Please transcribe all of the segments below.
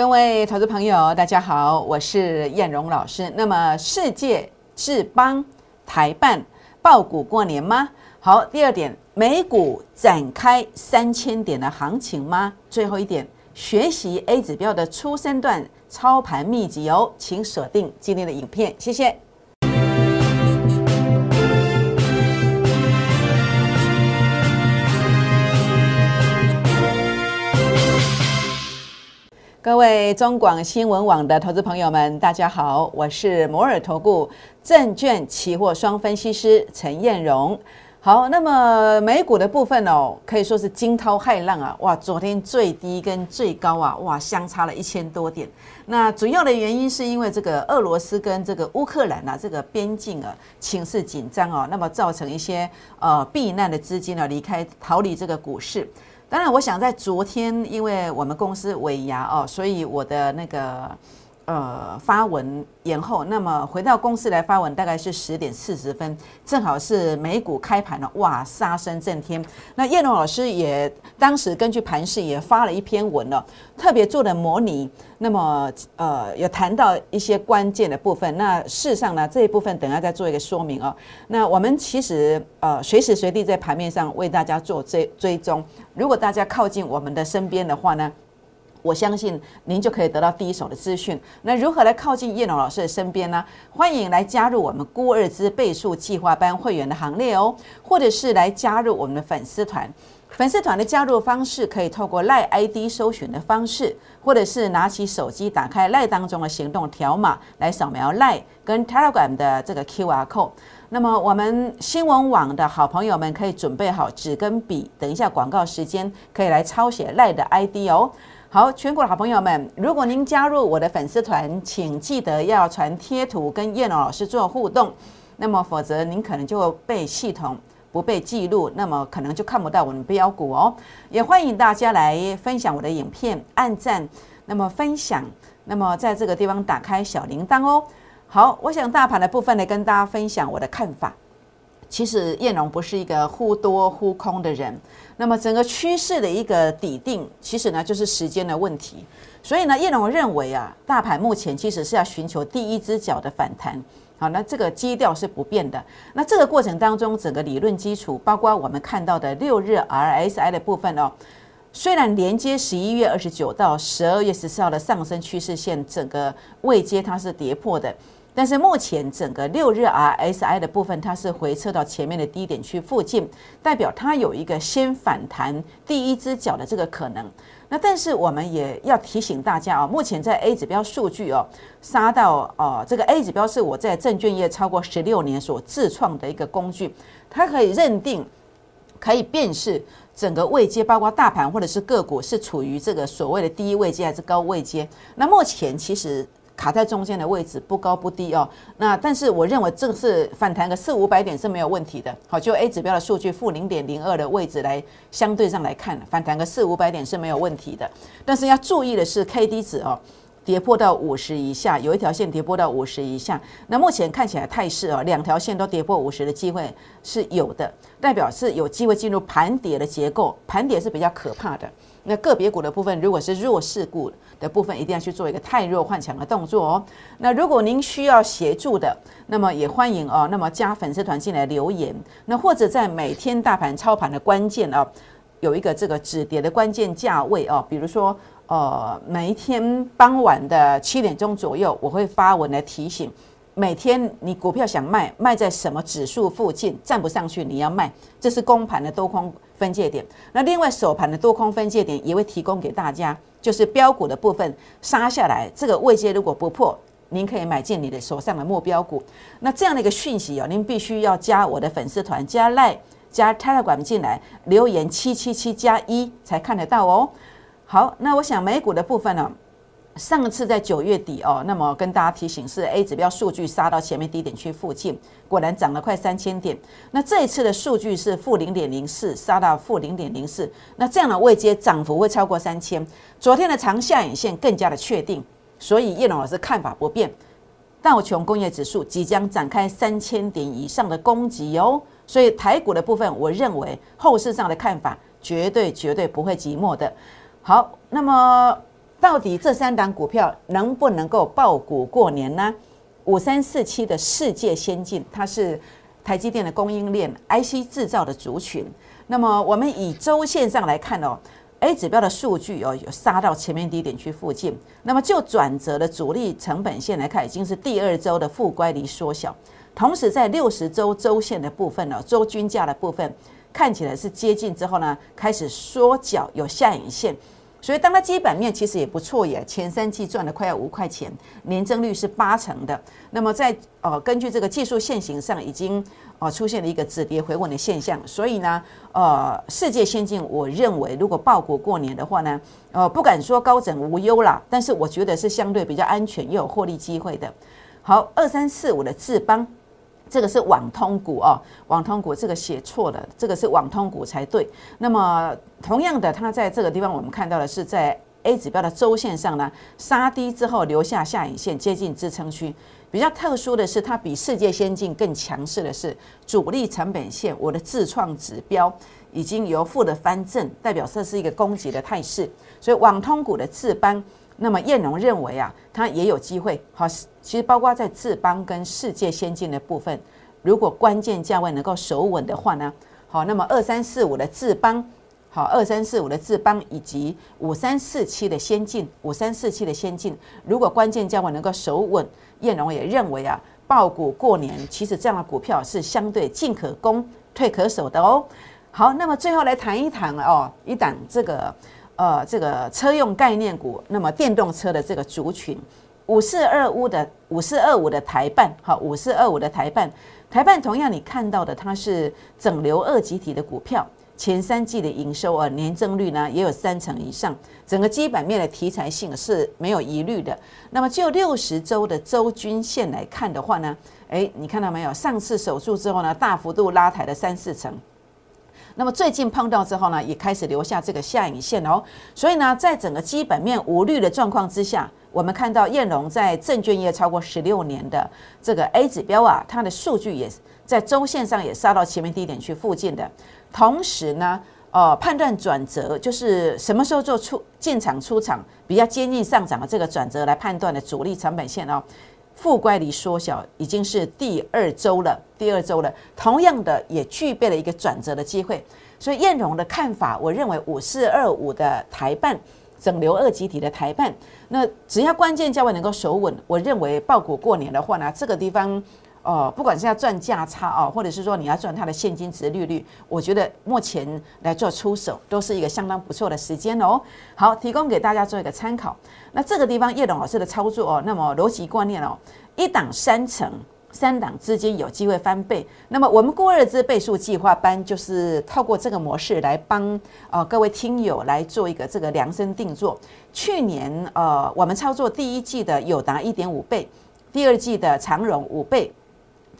各位投资朋友，大家好，我是燕荣老师。那么，世界智邦台办爆股过年吗？好，第二点，美股展开三千点的行情吗？最后一点，学习 A 指标的初升段操盘秘籍哦，请锁定今天的影片，谢谢。各位中广新闻网的投资朋友们，大家好，我是摩尔投顾证券期货双分析师陈燕荣。好，那么美股的部分哦，可以说是惊涛骇浪啊！哇，昨天最低跟最高啊，哇，相差了一千多点。那主要的原因是因为这个俄罗斯跟这个乌克兰啊，这个边境啊情势紧张哦，那么造成一些呃避难的资金呢离开逃离这个股市。当然，我想在昨天，因为我们公司尾牙哦，所以我的那个呃发文延后。那么回到公司来发文，大概是十点四十分，正好是美股开盘了，哇，杀声震天。那叶龙老师也当时根据盘势也发了一篇文了，特别做了模拟。那么呃，有谈到一些关键的部分。那事实上呢，这一部分等下再做一个说明哦。那我们其实呃，随时随地在盘面上为大家做追追踪。如果大家靠近我们的身边的话呢，我相信您就可以得到第一手的资讯。那如何来靠近叶龙老师的身边呢？欢迎来加入我们孤二之倍数计划班会员的行列哦，或者是来加入我们的粉丝团。粉丝团的加入方式可以透过赖 ID 搜寻的方式，或者是拿起手机打开赖当中的行动条码来扫描赖跟 Telegram 的这个 QR code。那么我们新闻网的好朋友们可以准备好纸跟笔，等一下广告时间可以来抄写赖的 ID 哦。好，全国的好朋友们，如果您加入我的粉丝团，请记得要传贴图跟叶龙老师做互动，那么否则您可能就被系统。不被记录，那么可能就看不到我们标股哦。也欢迎大家来分享我的影片，按赞，那么分享，那么在这个地方打开小铃铛哦。好，我想大盘的部分呢，跟大家分享我的看法。其实燕龙不是一个忽多忽空的人，那么整个趋势的一个底定，其实呢就是时间的问题。所以呢，燕龙认为啊，大盘目前其实是要寻求第一只脚的反弹。好，那这个基调是不变的。那这个过程当中，整个理论基础，包括我们看到的六日 RSI 的部分哦，虽然连接十一月二十九到十二月十四号的上升趋势线，整个未接它是跌破的。但是目前整个六日 RSI 的部分，它是回撤到前面的低点区附近，代表它有一个先反弹第一只脚的这个可能。那但是我们也要提醒大家啊，目前在 A 指标数据哦，杀到哦，这个 A 指标是我在证券业超过十六年所自创的一个工具，它可以认定，可以辨识整个位阶，包括大盘或者是个股是处于这个所谓的低位阶还是高位阶。那目前其实。卡在中间的位置不高不低哦，那但是我认为这是反弹个四五百点是没有问题的。好，就 A 指标的数据负零点零二的位置来相对上来看，反弹个四五百点是没有问题的。但是要注意的是，K D 值哦跌破到五十以下，有一条线跌破到五十以下。那目前看起来态势哦，两条线都跌破五十的机会是有的，代表是有机会进入盘跌的结构，盘跌是比较可怕的。那个别股的部分，如果是弱势股的部分，一定要去做一个太弱换强的动作哦。那如果您需要协助的，那么也欢迎哦。那么加粉丝团进来留言，那或者在每天大盘操盘的关键哦，有一个这个止跌的关键价位哦，比如说呃，每一天傍晚的七点钟左右，我会发文来提醒。每天你股票想卖，卖在什么指数附近站不上去，你要卖，这是公盘的多空分界点。那另外首盘的多空分界点也会提供给大家，就是标股的部分杀下来，这个位阶如果不破，您可以买进你的手上的目标股。那这样的一个讯息哦，您必须要加我的粉丝团，加 Line 加 Telegram 进来留言七七七加一才看得到哦。好，那我想美股的部分呢？上次在九月底哦，那么跟大家提醒是 A 指标数据杀到前面低点区附近，果然涨了快三千点。那这一次的数据是负零点零四，杀到负零点零四，那这样的位阶涨幅会超过三千。昨天的长下影线更加的确定，所以叶龙老师看法不变，道琼工业指数即将展开三千点以上的攻击哦。所以台股的部分，我认为后市上的看法绝对绝对不会寂寞的。好，那么。到底这三档股票能不能够爆股过年呢？五三四七的世界先进，它是台积电的供应链 IC 制造的族群。那么我们以周线上来看哦，A 指标的数据哦有杀到前面低点区附近。那么就转折的主力成本线来看，已经是第二周的负乖离缩小。同时在六十周周线的部分呢，周均价的部分看起来是接近之后呢，开始缩脚有下影线。所以，当它基本面其实也不错耶，前三季赚了快要五块钱，年增率是八成的。那么，在呃根据这个技术线型上，已经呃出现了一个止跌回稳的现象。所以呢，呃，世界先进，我认为如果报股过年的话呢，呃，不敢说高枕无忧啦，但是我觉得是相对比较安全又有获利机会的。好，二三四五的智邦。这个是网通股哦，网通股这个写错了，这个是网通股才对。那么同样的，它在这个地方我们看到的是在 A 指标的周线上呢杀低之后留下下影线，接近支撑区。比较特殊的是，它比世界先进更强势的是主力成本线，我的自创指标已经由负的翻正，代表这是一个攻击的态势。所以网通股的智邦。那么燕荣认为啊，它也有机会。好，其实包括在智邦跟世界先进的部分，如果关键价位能够守稳的话呢，好，那么二三四五的智邦，好，二三四五的智邦以及五三四七的先进，五三四七的先进，如果关键价位能够守稳，燕荣也认为啊，爆股过年，其实这样的股票是相对进可攻，退可守的哦。好，那么最后来谈一谈哦，一档这个。呃，这个车用概念股，那么电动车的这个族群，五四二五的五四二五的台办，好，五四二五的台办，台办同样你看到的，它是整流二级体的股票，前三季的营收啊，年增率呢也有三成以上，整个基本面的题材性是没有疑虑的。那么就六十周的周均线来看的话呢，哎，你看到没有？上次守住之后呢，大幅度拉抬了三四成。那么最近碰到之后呢，也开始留下这个下影线哦。所以呢，在整个基本面无虑的状况之下，我们看到燕龙在证券业超过十六年的这个 A 指标啊，它的数据也在周线上也杀到前面低点去附近的。同时呢，呃，判断转折就是什么时候做出进场出场比较接近上涨的这个转折来判断的主力成本线哦。负乖离缩小已经是第二周了，第二周了，同样的也具备了一个转折的机会。所以燕荣的看法，我认为五四二五的台办整流二级体的台办，那只要关键价位能够守稳，我认为爆股过年的话呢，这个地方。哦，不管是要赚价差哦，或者是说你要赚它的现金值利率，我觉得目前来做出手都是一个相当不错的时间哦。好，提供给大家做一个参考。那这个地方叶董老师的操作哦，那么逻辑观念哦，一档三成，三档资金有机会翻倍。那么我们过日子倍数计划班就是透过这个模式来帮呃各位听友来做一个这个量身定做。去年呃我们操作第一季的友达一点五倍，第二季的长荣五倍。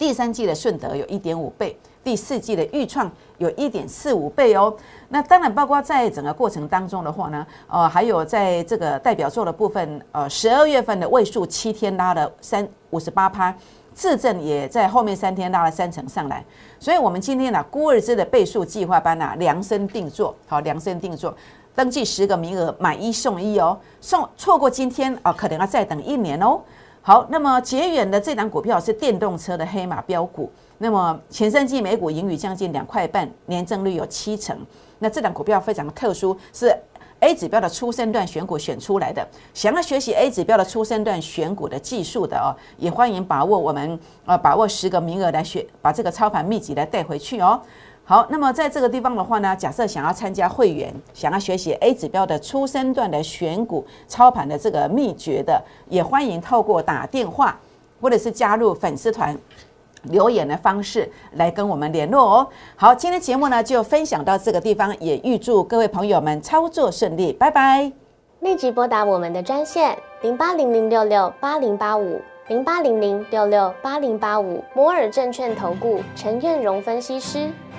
第三季的顺德有一点五倍，第四季的预创有一点四五倍哦。那当然，包括在整个过程当中的话呢，呃，还有在这个代表作的部分，呃，十二月份的位数七天拉了三五十八趴，自证也在后面三天拉了三成上来。所以，我们今天呢，孤儿之的倍数计划班呢，量身定做，好，量身定做，登记十个名额，买一送一哦，送错过今天啊，可能要再等一年哦。好，那么捷远的这档股票是电动车的黑马标股。那么前三季每股盈余将近两块半，年增率有七成。那这档股票非常的特殊，是 A 指标的初升段选股选出来的。想要学习 A 指标的初升段选股的技术的哦，也欢迎把握我们呃把握十个名额来学，把这个操盘秘籍来带回去哦。好，那么在这个地方的话呢，假设想要参加会员，想要学习 A 指标的初升段的选股操盘的这个秘诀的，也欢迎透过打电话或者是加入粉丝团留言的方式来跟我们联络哦。好，今天节目呢就分享到这个地方，也预祝各位朋友们操作顺利，拜拜。立即拨打我们的专线零八零零六六八零八五零八零零六六八零八五摩尔证券投顾陈彦荣分析师。